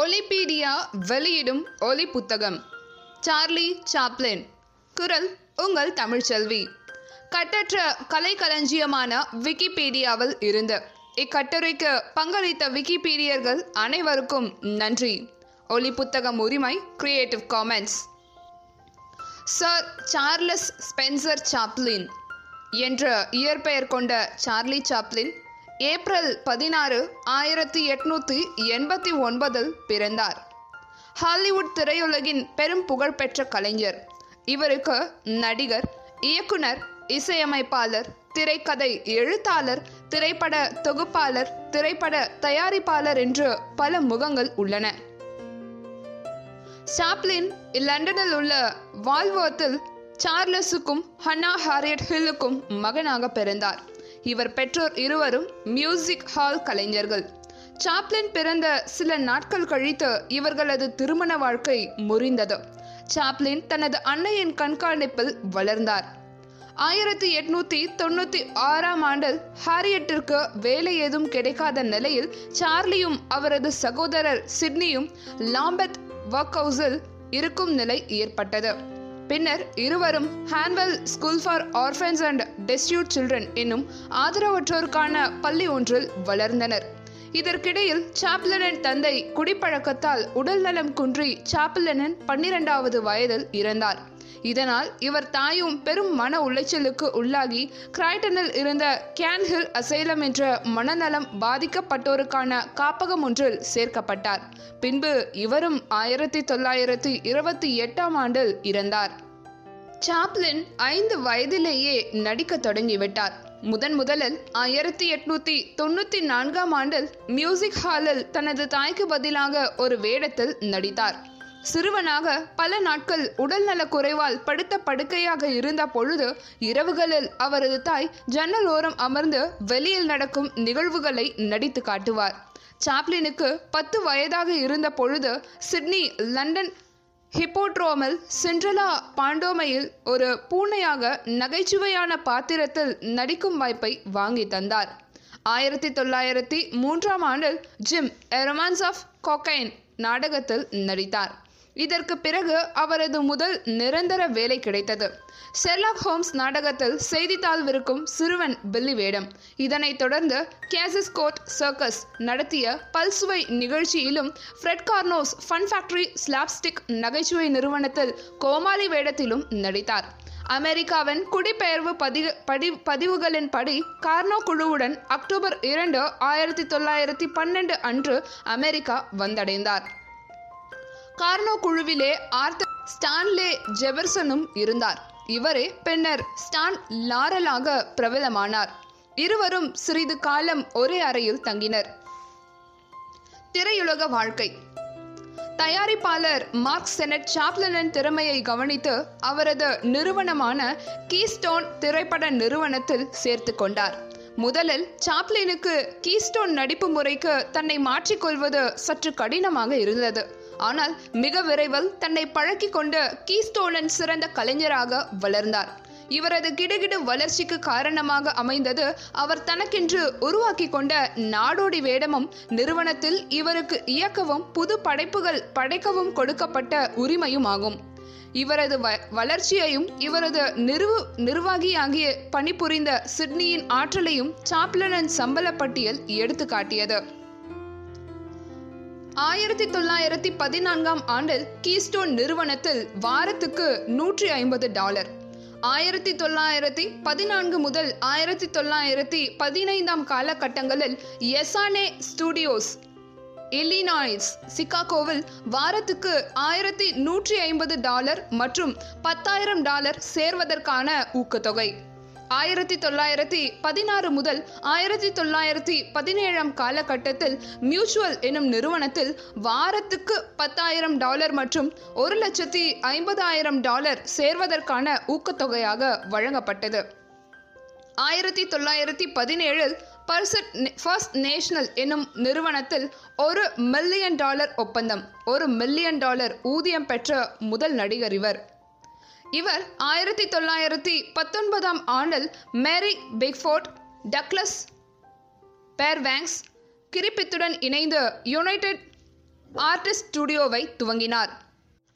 ஒலிபீடியா வெளியிடும் ஒலி புத்தகம். Charlie Chaplin. குரல் உங்கள் தமிழ்ச்செல்வி கட்டற்ற கலைக்களஞ்சியமான விக்கிபீடியாவில் இருந்து. இக்கட்டுரைக்கு பங்களித்த விக்கிபீடியர்கள் அனைவருக்கும் நன்றி. ஒலி புத்தகம் உரிமை creative commons sir Charles Spencer Chaplin என்ற இயற்பெயர் கொண்ட சார்லி சாப்ளின் ஏப்ரல் பதினாறு ஆயிரத்தி எட்நூற்றி எண்பத்தி ஒன்பதில் பிறந்தார். ஹாலிவுட் திரையுலகின் பெரும் புகழ்பெற்ற கலைஞர். இவருக்கு நடிகர் இயக்குனர் இசையமைப்பாளர் திரைக்கதை எழுத்தாளர் திரைப்பட தொகுப்பாளர் திரைப்பட தயாரிப்பாளர் என்று பல முகங்கள் உள்ளன. சாப்ளின் லண்டனில் உள்ள வால்வர்த்தில் சார்லஸுக்கும் ஹன்னா ஹாரியட் ஹில்லுக்கும் மகனாக பிறந்தார். இவர் பெற்றோர் இருவரும் மியூசிக் ஹால் கலைஞர்கள். சாப்ளின் பிறந்த சில நாட்கள் கழித்து இவர்களது திருமண வாழ்க்கை முறிந்தது. சாப்ளின் தனது அன்னையின் கண்காணிப்பில் வளர்ந்தார். ஆயிரத்தி எட்நூத்தி தொண்ணூத்தி ஆறாம் ஆண்டில் ஹாரியட்டிற்கு வேலை ஏதும் கிடைக்காத நிலையில் சார்லியும் அவரது சகோதரர் சிட்னியும் லாம்பெத் ஒர்க் ஹவுஸில் இருக்கும் நிலை ஏற்பட்டது. பின்னர் இருவரும் Hanwell school for orphans and destitute children என்னும் ஆதரவற்றோருக்கான பள்ளி ஒன்றில் வளர்ந்தனர். இதற்கிடையில் சாப்லனின் தந்தை குடிப்பழக்கத்தால் உடல்நலம் குன்றி சாப்லனின் பன்னிரெண்டாவது வயதில் இறந்தார். இதனால் இவர் தாயும் பெரும் மன உளைச்சலுக்கு உள்ளாகி கிராய்டனில் இருந்த கேன்ஹில் அசைலம் என்ற மனநலம் பாதிக்கப்பட்டோருக்கான காப்பகம் ஒன்றில் சேர்க்கப்பட்டார். பின்பு இவரும் ஆயிரத்தி தொள்ளாயிரத்தி இருபத்தி எட்டாம் ஆண்டில் இறந்தார். சாப்ளின் ஐந்து வயதிலேயே நடிக்க தொடங்கிவிட்டார். முதன் முதலில் ஆயிரத்தி எட்நூத்தி தொண்ணூத்தி நான்காம் ஆண்டில் மியூசிக் ஹாலில் தனது தாய்க்கு பதிலாக ஒரு வேடத்தில் நடித்தார். சிறுவனாக பல நாட்கள் உடல்நல குறைவால் படுத்த படுக்கையாக இருந்த பொழுது இரவுகளில் அவரது தாய் ஜன்னல் ஓரம் அமர்ந்து வெளியில் நடக்கும் நிகழ்வுகளை நடித்து காட்டுவார். சாப்ளினுக்கு பத்து வயதாக இருந்த பொழுது சிட்னி லண்டன் ஹிப்போட்ரோமில் சிண்ட்ரலா பாண்டோமையில் ஒரு பூனையாக நகைச்சுவையான பாத்திரத்தில் நடிக்கும் வாய்ப்பை வாங்கி தந்தார். ஆயிரத்தி தொள்ளாயிரத்தி மூன்றாம் ஆண்டில் ஜிம் ரொமான்ஸ் ஆஃப் கொக்கைன் நாடகத்தில் நடித்தார். இதற்கு பிறகு அவரது முதல் நிரந்தர வேலை கிடைத்தது. செர்லாக் ஹோம்ஸ் நாடகத்தில் செய்தித்தாள் விற்கும் சிறுவன் பில்லி வேடம். இதனைத் தொடர்ந்து கேசஸ் கோர்ட் சர்க்கஸ் நடத்திய பல்சுவை நிகழ்ச்சியிலும் Fred Karno's fun factory slapstick நகைச்சுவை நிறுவனத்தில் கோமாளி வேடத்திலும் நடித்தார். அமெரிக்காவின் குடிபெயர்வு பதிவு படி பதிவுகளின்படி கார்னோ குழுவுடன் அக்டோபர் இரண்டு ஆயிரத்தி தொள்ளாயிரத்தி பன்னெண்டு அன்று அமெரிக்கா வந்தடைந்தார். கார்னோ குழுவிலே ஆர்த்த ஸ்டான்லே ஜெபர்சனும் இருந்தார். இவரே பின்னர் ஸ்டான் லாரலாக பிரபலமானார். இருவரும் சிறிது காலம் ஒரே அறையில் தங்கினர். திரையுலக வாழ்க்கை. தயாரிப்பாளர் மார்க் செனட் சாப்லனின் திறமையை கவனித்து அவரது நிறுவனமான கீஸ்டோன் திரைப்பட நிறுவனத்தில் சேர்த்து கொண்டார். முதலில் சாப்லினுக்கு கீஸ்டோன் நடிப்பு முறைக்கு தன்னை மாற்றிக்கொள்வது சற்று கடினமாக இருந்தது. ஆனால் மிக விரைவில் தன்னை பழக்கி கொண்டு கீஸ்டோனின் சிறந்த கலைஞராக வளர்ந்தார். இவரது கிடுகிடு வளர்ச்சிக்கு காரணமாக அமைந்தது அவர் தனக்கென்று உருவாக்கி கொண்ட நாடோடி வேடமும் நிறுவனத்தில் இவருக்கு இயக்கவும் புது படைப்புகள் படைக்கவும் கொடுக்கப்பட்ட உரிமையும் ஆகும் இவரது வ வளர்ச்சியையும் இவரது நிறுவு நிர்வாகியாகிய பணிபுரிந்த சிட்னியின் ஆற்றலையும் சாப்லனன் சம்பள பட்டியல் எடுத்து காட்டியது. ஆயிரத்தி தொள்ளாயிரத்தி பதினான்காம் ஆண்டில் கீஸ்டோன் நிறுவனத்தில் வாரத்துக்கு நூற்றி ஐம்பது டாலர். ஆயிரத்தி தொள்ளாயிரத்தி பதினான்கு முதல் ஆயிரத்தி தொள்ளாயிரத்தி பதினைந்தாம் காலகட்டங்களில் எசானே ஸ்டுடியோஸ் இல்லினாய்ஸ் சிகாகோவில் வாரத்துக்கு ஆயிரத்தி நூற்றி ஐம்பது டாலர் மற்றும் பத்தாயிரம் டாலர் சேர்வதற்கான ஊக்கத்தொகை. ஆயிரத்தி தொள்ளாயிரத்தி பதினாறு முதல் ஆயிரத்தி தொள்ளாயிரத்தி பதினேழாம் காலகட்டத்தில் மியூச்சுவல் எனும் நிறுவனத்தில் வாரத்துக்கு பத்தாயிரம் டாலர் மற்றும் ஒரு லட்சத்தி ஐம்பதாயிரம் டாலர் சேர்வதற்கான ஊக்கத்தொகையாக வழங்கப்பட்டது. ஆயிரத்தி தொள்ளாயிரத்தி பதினேழில் பர்சட் ஃபர்ஸ்ட் நேஷனல் எனும் நிறுவனத்தில் ஒரு மில்லியன் டாலர் ஒப்பந்தம் ஒரு மில்லியன் டாலர் ஊதியம் பெற்ற முதல் நடிகர் இவர். இவர் ஆயிரத்தி தொள்ளாயிரத்தி பத்தொன்பதாம் ஆண்டில் மேரி பிக்ஃபோர்ட் டக்ளஸ் பேர்வேங்ஸ் கிரிப்பித்துடன் இணைந்து யுனைடெட் ஆர்டிஸ்ட் ஸ்டுடியோவை துவங்கினார்.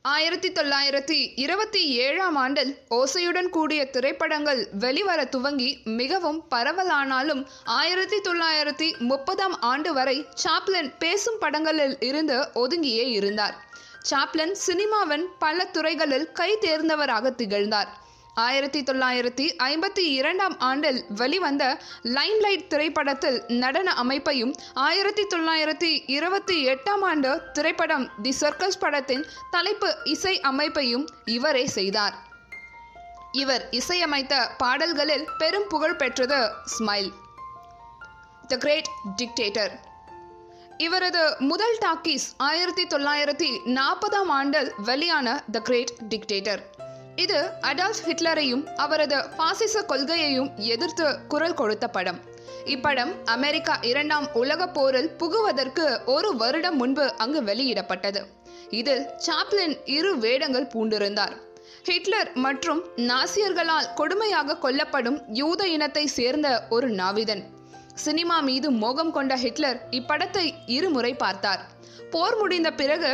ஆயிரத்தி தொள்ளாயிரத்தி இருபத்தி ஏழாம் ஆண்டில் ஓசையுடன் கூடிய திரைப்படங்கள் வெளிவர துவங்கி மிகவும் பரவலானாலும் ஆயிரத்தி தொள்ளாயிரத்தி முப்பதாம் ஆண்டு வரை சாப்ளின் பேசும் படங்களில் இருந்து ஒதுங்கியே இருந்தார். சாப்லன் சினிமாவின் பல துறைகளில் கை தேர்ந்தவராக திகழ்ந்தார். ஆயிரத்தி தொள்ளாயிரத்தி ஐம்பத்தி இரண்டாம் ஆண்டில் வெளிவந்த லைம்லைட் திரைப்படத்தில் நடன அமைப்பையும் ஆயிரத்தி தொள்ளாயிரத்தி இருபத்தி எட்டாம் ஆண்டு திரைப்படம் தி சர்க்கஸ் படத்தின் தலைப்பு இசை அமைப்பையும் இவரே செய்தார். இவர் இசையமைத்த பாடல்களில் பெரும் புகழ் பெற்றது ஸ்மைல். த கிரேட் டிக்டேட்டர். இவரது முதல் டாக்கீஸ் ஆயிரத்தி தொள்ளாயிரத்தி நாற்பதாம் ஆண்டில் வெளியான த கிரேட் டிக்டேட்டர் இது அடால்ஃப் ஹிட்லரையும் அவரது பாசிச கொள்கையையும் எதிர்த்து குரல் கொடுத்த படம். இப்படம் அமெரிக்கா இரண்டாம் உலகப் போரில் புகுவதற்கு ஒரு வருடம் முன்பு அங்கு வெளியிடப்பட்டது. இதில் சாப்ளின் இரு வேடங்கள் பூண்டிருந்தார். ஹிட்லர் மற்றும் நாசியர்களால் கொடுமையாக கொல்லப்படும் யூத இனத்தை சேர்ந்த ஒரு நாவிதன். சினிமா மீது மோகம் கொண்ட ஹிட்லர் இப்படத்தை இருமுறை பார்த்தார். போர் முடிந்த பிறகு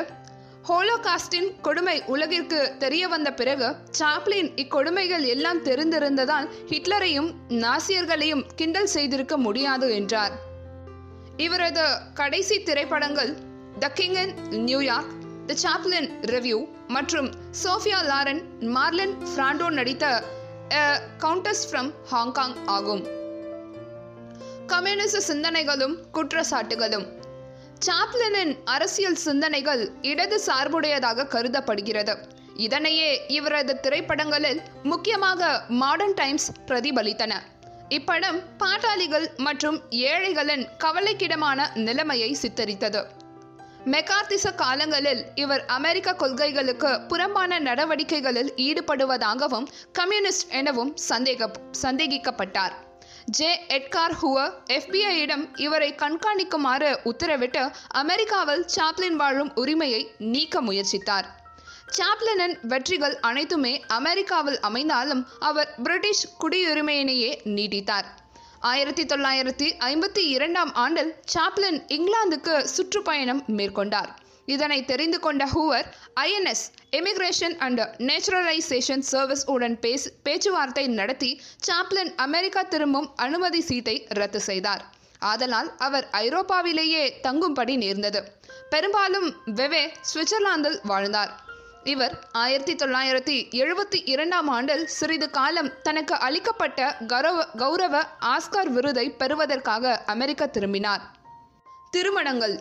ஹோலோகாஸ்டின் கொடுமை உலகிற்கு தெரிய வந்த பிறகு சாப்ளின் இக்கொடுமைகள் எல்லாம் தெரிந்திருந்ததால் ஹிட்லரையும் நாசியர்களையும் கிண்டல் செய்திருக்க முடியாது என்றார். இவரது கடைசி திரைப்படங்கள் the King in New York the Chaplin Revue மற்றும் சோஃபியா லாரன் மார்லன் பிராண்டோ நடித்த கவுண்டஸ் ஃப்ரம் ஹாங்காங் ஆகும். கம்யூனிச சிந்தனைகளும் குற்றச்சாட்டுகளும். சாப்ளினின் அரசியல் சிந்தனைகள் இடது சார்புடையதாக கருதப்படுகிறது. இதனையே இவரது திரைப்படங்களில் முக்கியமாக மாடர்ன் டைம்ஸ் பிரதிபலித்தன. இப்படம் பாட்டாளிகள் மற்றும் ஏழைகளின் கவலைக்கிடமான நிலைமையை சித்தரித்தது. மெகார்த்திச காலங்களில் இவர் அமெரிக்க கொள்கைகளுக்கு புறம்பான நடவடிக்கைகளில் ஈடுபடுவதாகவும் கம்யூனிஸ்ட் எனவும் சந்தேக சந்தேகிக்கப்பட்டார். ஜே. எட்கார் ஹுவர் எஃபிஐயிடம் இவரை கண்காணிக்குமாறு உத்தரவிட்டு அமெரிக்காவில் சாப்ளின் வாழும் உரிமையை நீக்க முயற்சித்தார். சாப்ளினின் வெற்றிகள் அனைத்துமே அமெரிக்காவில் அமைந்தாலும் அவர் பிரிட்டிஷ் குடியுரிமையினையே நீடித்தார். ஆயிரத்தி தொள்ளாயிரத்தி ஐம்பத்தி இரண்டாம் ஆண்டில் சாப்ளின் இங்கிலாந்துக்கு சுற்றுப்பயணம் மேற்கொண்டார். இதனை தெரிந்து கொண்ட Hoover INS immigration and naturalization service உடன் பேசு பேச்சுவார்த்தை நடத்தி சாப்ளின் அமெரிக்கா திரும்பும் அனுமதி சீட்டை ரத்து செய்தார். ஆதலால் அவர் ஐரோப்பாவிலேயே தங்கும்படி நேர்ந்தது. பெரும்பாலும் வெவே சுவிட்சர்லாந்தில் வாழ்ந்தார். இவர் ஆயிரத்தி தொள்ளாயிரத்தி எழுபத்தி இரண்டாம் ஆண்டில் சிறிது காலம் தனக்கு அளிக்கப்பட்ட கௌரவ கௌரவ ஆஸ்கார் விருதை பெறுவதற்காக அமெரிக்கா திரும்பினார். திருமணங்கள்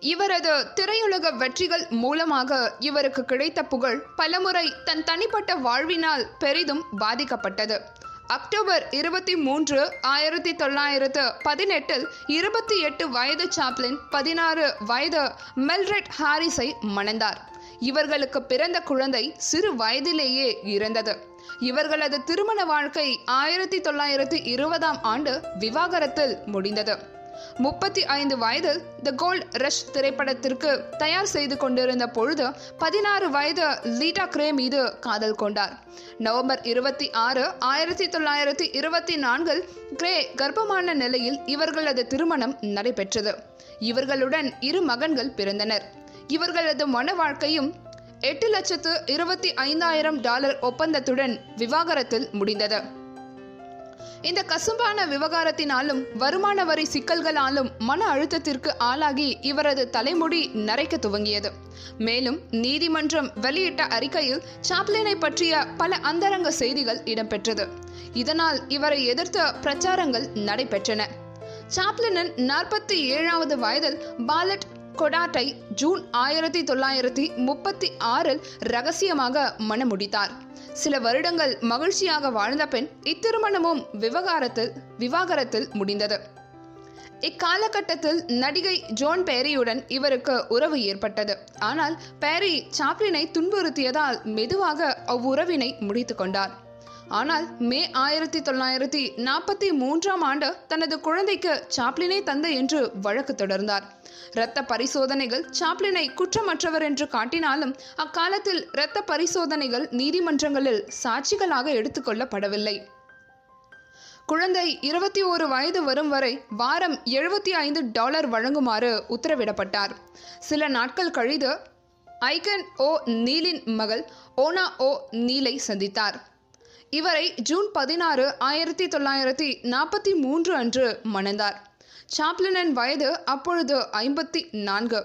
இவரது திரையுலக வெற்றிகள் மூலமாக இவருக்கு கிடைத்த புகழ் பலமுறை தன் தனிப்பட்ட வாழ்வினால் பெரிதும் பாதிக்கப்பட்டது. அக்டோபர் இருபத்தி மூன்று ஆயிரத்தி தொள்ளாயிரத்து பதினெட்டில் இருபத்தி எட்டு வயது சாப்ளின் பதினாறு வயது மெல்ரெட் ஹாரிஸை மணந்தார். இவர்களுக்கு பிறந்த குழந்தை சிறு வயதிலேயே இறந்தது. இவர்களது திருமண வாழ்க்கை ஆயிரத்தி தொள்ளாயிரத்தி இருபதாம் ஆண்டு விவாகரத்தில் முடிந்தது. முப்பத்தி ஐந்து வயதில் த கோல்ட் ரஷ் திரைப்படத்திற்கு தயார் செய்து கொண்டிருந்த பொழுது பதினாறு வயது லீட்டா கிரே மீது காதல் கொண்டார். நவம்பர் இருபத்தி ஆறு ஆயிரத்தி தொள்ளாயிரத்தி இருபத்தி நான்கில் கிரே கர்ப்பமான நிலையில் இவர்களது திருமணம் நடைபெற்றது. இவர்களுடன் இரு மகன்கள் பிறந்தனர். இவர்களது மன வாழ்க்கையும் எட்டு லட்சத்து இருபத்தி ஐந்தாயிரம் டாலர் ஒப்பந்தத்துடன் விவாகரத்தில் முடிந்தது. இந்த கசும்பான விவகாரத்தினாலும் வருமான வரி சிக்கல்களாலும் மன அழுத்தத்திற்கு ஆளாகி இவரது தலைமுடி நரைக்க துவங்கியது. மேலும் நீதிமன்றம் வெளியிட்ட அறிக்கையில் சாப்ளினை பற்றிய பல அந்தரங்க செய்திகள் இடம்பெற்றது. இதனால் இவரை எதிர்த்த பிரச்சாரங்கள் நடைபெற்றன. சாப்ளினின் நாற்பத்தி ஏழாவது வயதில் பாலட் கொடாட்டை ஜூன் ஆயிரத்தி தொள்ளாயிரத்தி முப்பத்தி ஆறில் ரகசியமாக மணமுடித்தார் சில வருடங்கள் மகிழ்ச்சியாக வாழ்ந்த பெண் இத்திருமணமும் விவகாரத்தில் விவாகரத்தில் முடிந்தது. இக்காலகட்டத்தில் நடிகை ஜோன் பேரியுடன் இவருக்கு உறவு ஏற்பட்டது. ஆனால் பேரி சாப்ளினை துன்புறுத்தியதால் மெதுவாக அவ்வுறவினை முடித்து கொண்டார். ஆனால் மே ஆயிரத்தி தொள்ளாயிரத்தி நாற்பத்தி மூன்றாம் ஆண்டு தனது குழந்தைக்கு சாப்ளினே தந்தை என்று வழக்கு தொடர்ந்தார். இரத்த பரிசோதனைகள் சாப்ளினை குற்றமற்றவர் என்று காட்டினாலும் அக்காலத்தில் இரத்த பரிசோதனைகள் நீதிமன்றங்களில் சாட்சிகளாக எடுத்துக்கொள்ளப்படவில்லை குழந்தை இருபத்தி ஒரு வயது வரும் வரை வாரம் எழுபத்தி ஐந்து டாலர் வழங்குமாறு உத்தரவிடப்பட்டார். சில நாட்கள் கழித்து ஐகன் ஓ நீலின் மகள் ஓனா ஓ நீலை சந்தித்தார். இவரை ஜூன் பதினாறு ஆயிரத்தி தொள்ளாயிரத்தி நாற்பத்தி மூன்று அன்று மணந்தார். சாப்ளினின் வயது அப்பொழுது ஐம்பத்தி நான்கு.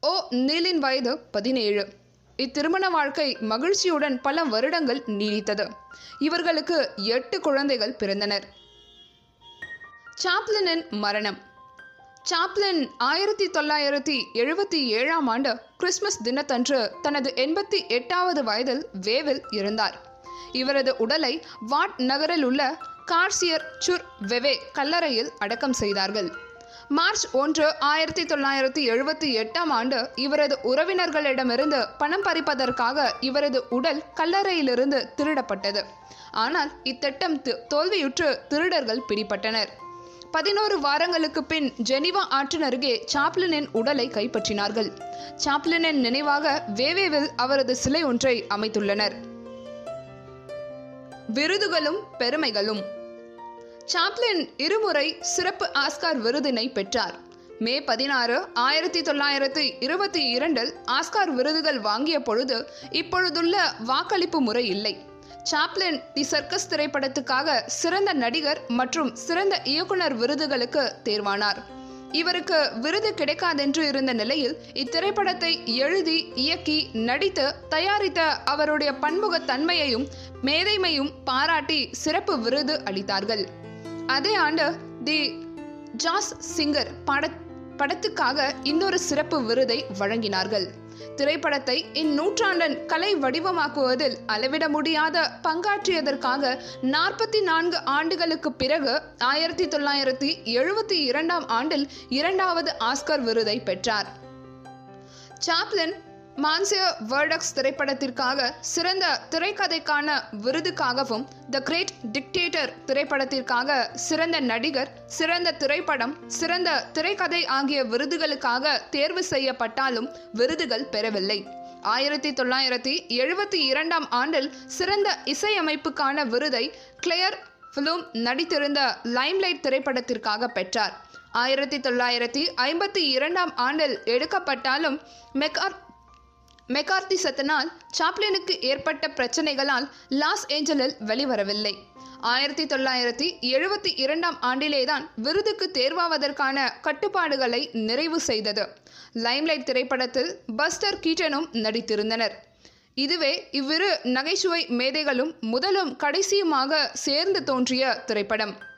ஓ நீலின் வயது பதினேழு. இத்திருமண வாழ்க்கை மகிழ்ச்சியுடன் பல வருடங்கள் நீடித்தது. இவர்களுக்கு எட்டு குழந்தைகள் பிறந்தனர். சாப்ளினின் மரணம். சாப்ளின் ஆயிரத்தி தொள்ளாயிரத்தி எழுபத்தி ஏழாம் ஆண்டு கிறிஸ்மஸ் தினத்தன்று தனது எண்பத்தி எட்டாவது வயதில் வேவில் இருந்தார் இவரது உடலை வாட் நகரில் உள்ள கார்சியர் சுர் வெவே கல்லறையில் அடக்கம் செய்தார்கள். மார்ச் ஒன்று ஆயிரத்தி தொள்ளாயிரத்தி எழுபத்தி எட்டாம் ஆண்டு இவரது உறவினர்களிடமிருந்து பணம் பறிப்பதற்காக இவரது உடல் கல்லறையிலிருந்து திருடப்பட்டது. ஆனால் இத்திட்டம் தோல்வியுற்று திருடர்கள் பிடிபட்டனர். பதினோரு வாரங்களுக்கு பின் ஜெனிவா ஆற்றின் அருகே சாப்ளினின் உடலை கைப்பற்றினார்கள். சாப்ளினின் நினைவாக வேவேவில் அவரது சிலை ஒன்றை அமைத்துள்ளனர். விருதுகளும் பெருமைகளும். சாப்ளின் இருமுறை சிறப்பு ஆஸ்கார் விருதினை பெற்றார். மே பதினாறு ஆயிரத்தி தொள்ளாயிரத்தி இருபத்தி இரண்டில் ஆஸ்கார் விருதுகள் வாங்கிய பொழுது இப்பொழுதுள்ள வாக்களிப்பு முறை இல்லை. சாப்ளின் தி சர்க்கஸ் திரைப்படத்துக்காக சிறந்த நடிகர் மற்றும் சிறந்த இயக்குனர் விருதுகளுக்கு தேர்வானார். இவருக்கு விருது கிடைக்காதென்று இருந்த நிலையில் இத்திரைப்படத்தை எழுதி இயக்கி நடித்து தயாரித்த அவருடைய பன்முகத்தன்மையையும் மேதைமையும் பாராட்டி சிறப்பு விருது அளித்தார்கள். அதே ஆண்டு தி ஜாஸ் சிங்கர் பட படத்துக்காக இன்னொரு சிறப்பு விருதை வழங்கினார்கள். திரைப்படத்தை இந்நூற்றாண்டின் கலை வடிவமாக்குவதில் அளவிட முடியாத பங்காற்றியதற்காக நாற்பத்தி நான்கு ஆண்டுகளுக்கு பிறகு ஆயிரத்தி தொள்ளாயிரத்தி எழுபத்தி இரண்டாம் ஆண்டில் இரண்டாவது ஆஸ்கர் விருதை பெற்றார். சாப்ளின் மான்சிய வேர்டக்ஸ் திரைப்படத்திற்காக சிறந்த திரைக்கதைக்கான விருதுக்காகவும் த கிரேட் டிக்டேட்டர் திரைப்படத்திற்காக சிறந்த நடிகர் சிறந்த திரைப்படம் சிறந்த திரைக்கதை ஆகிய விருதுகளுக்காக தேர்வு செய்யப்பட்டாலும் விருதுகள் பெறவில்லை. ஆயிரத்தி தொள்ளாயிரத்தி எழுபத்தி இரண்டாம் ஆண்டில் சிறந்த இசையமைப்புக்கான விருதை கிளேயர் ஃபிலும் நடித்திருந்த லைம்லைட் திரைப்படத்திற்காக பெற்றார். ஆயிரத்தி தொள்ளாயிரத்தி ஐம்பத்தி இரண்டாம் ஆண்டில் எடுக்கப்பட்டாலும் மெக்கார் மெக்கார்த்தி சத்தனால் சாப்ளினுக்கு ஏற்பட்ட பிரச்சனைகளால் லாஸ் ஏஞ்சலில் வெளிவரவில்லை. ஆயிரத்தி தொள்ளாயிரத்தி எழுபத்தி இரண்டாம் ஆண்டிலேதான் விருதுக்கு தேர்வாவதற்கான கட்டுப்பாடுகளை நிறைவு செய்தது. லைம்லைட் திரைப்படத்தில் பஸ்டர் கீட்டனும் நடித்திருந்தனர். இதுவே இவ்விரு நகைச்சுவை மேதைகளும் முதலும் கடைசியுமாக சேர்ந்து தோன்றிய திரைப்படம்.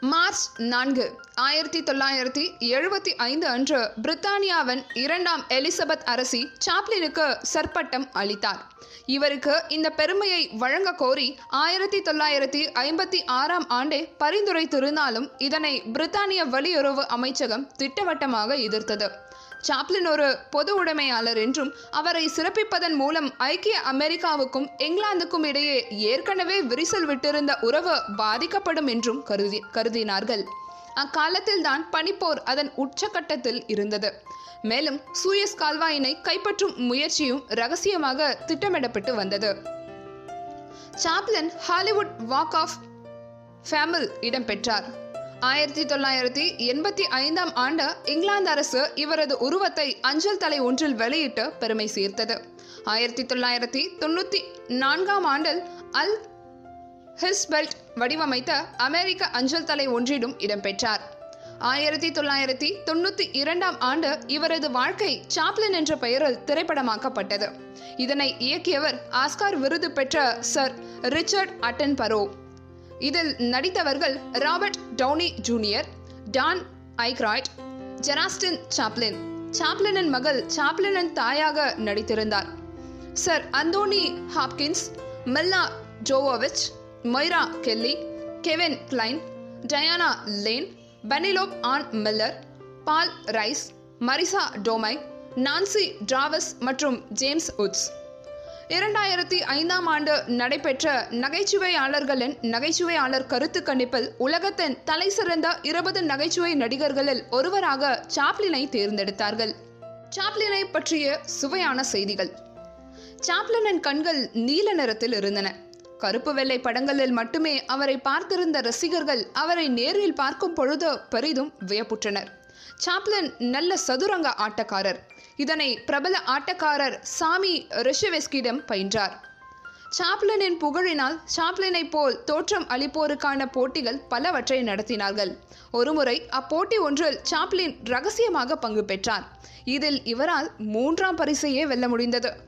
மார்ச் நான்கு ஆயிரத்தி தொள்ளாயிரத்தி எழுபத்தி ஐந்து அன்று பிரித்தானியாவின் இரண்டாம் எலிசபெத் அரசி சாப்ளினுக்கு சர்பட்டம் அளித்தார். இவருக்கு இந்த பெருமையை வழங்க கோரி ஆயிரத்தி தொள்ளாயிரத்தி ஐம்பத்தி ஆறாம் ஆண்டே பரிந்துரைத்திருந்தாலும் இதனை பிரித்தானிய வெளியுறவு அமைச்சகம் திட்டவட்டமாக எதிர்த்தது. சாப்ளின் ஒரு பொது உடைமையாளர் என்றும் அவரை சிறப்பிப்பதன் மூலம் ஐக்கிய அமெரிக்காவுக்கும் இங்கிலாந்துக்கும் இடையே ஏற்கனவே விரிசல் விட்டிருந்த உறவு பாதிக்கப்படும் என்றும் கருதி கருதினார்கள். அக்காலத்தில்தான் பனிப்போர் அதன் உச்சக்கட்டத்தில் இருந்தது. மேலும் சூயஸ் கால்வாயினை கைப்பற்றும் முயற்சியும் ரகசியமாக திட்டமிடப்பட்டு வந்தது. சாப்ளின் ஹாலிவுட் வாக் ஆஃப் ஃபேமில் இடம்பெற்றார். ஆயிரத்தி தொள்ளாயிரத்தி எண்பத்தி ஐந்தாம் ஆண்டு இங்கிலாந்து அரசு இவரது உருவத்தை அஞ்சல் தலை ஒன்றில் வெளியிட்டு பெருமை சேர்த்தது. ஆயிரத்தி தொள்ளாயிரத்தி தொண்ணூற்றி நான்காம் ஆண்டில் அல் ஹிஸ்பெல்ட் வடிவமைத்த அமெரிக்க அஞ்சல் தலை ஒன்றிலும் இடம்பெற்றார். ஆயிரத்தி தொள்ளாயிரத்தி தொண்ணூற்றி இரண்டாம் ஆண்டு இவரது வாழ்க்கை சாப்ளின் என்ற பெயரில் திரைப்படமாக்கப்பட்டது. இதனை இயக்கியவர் ஆஸ்கார் விருது பெற்ற சர் ரிச்சர்ட் அட்டன் பரோ இதில் நடித்தவர்கள் Robert Downey junior Dan Aykroyd Geraldine Chaplin. சாப்ளினின் மகள் சாப்ளினின் தாயாக நடித்திருந்தார். Sir Anthony Hopkins Milla Jovovich Moira Kelly Kevin Kline Diana Lane Penelope Ann Miller Paul Rhys Marisa Tomei Nancy Travis மற்றும் James Woods. இரண்டாயிரத்தி ஐந்தாம் ஆண்டு நடைபெற்ற நகைச்சுவையாளர்களின் நகைச்சுவையாளர் கருத்து கணிப்பில் உலகத்தின் தலைசிறந்த இருபது நகைச்சுவை நடிகர்களில் ஒருவராக சாப்ளினை தேர்ந்தெடுத்தார்கள். சாப்ளினை பற்றிய சுவையான செய்திகள். சாப்ளினின் கண்கள் நீல நிறத்தில் இருந்தன. கருப்பு வெள்ளை படங்களில் மட்டுமே அவரை பார்த்திருந்த ரசிகர்கள் அவரை நேரில் பார்க்கும் பொழுது பெரிதும் வியப்புற்றனர். சாப்ளின் நல்ல சதுரங்க ஆட்டக்காரர். இதனை பிரபல ஆட்டக்காரர் சாமி ரிஷிவெஸ்கியிடம் பயின்றார். சாப்ளினின் புகழினால் சாப்ளினை போல் தோற்றம் அளிப்போருக்கான போட்டிகள் பலவற்றை நடத்தினார்கள். ஒருமுறை அப்போட்டி ஒன்றில் சாப்ளின் ரகசியமாக பங்கு பெற்றார். இதில் இவரால் மூன்றாம் பரிசையே வெல்ல முடிந்தது.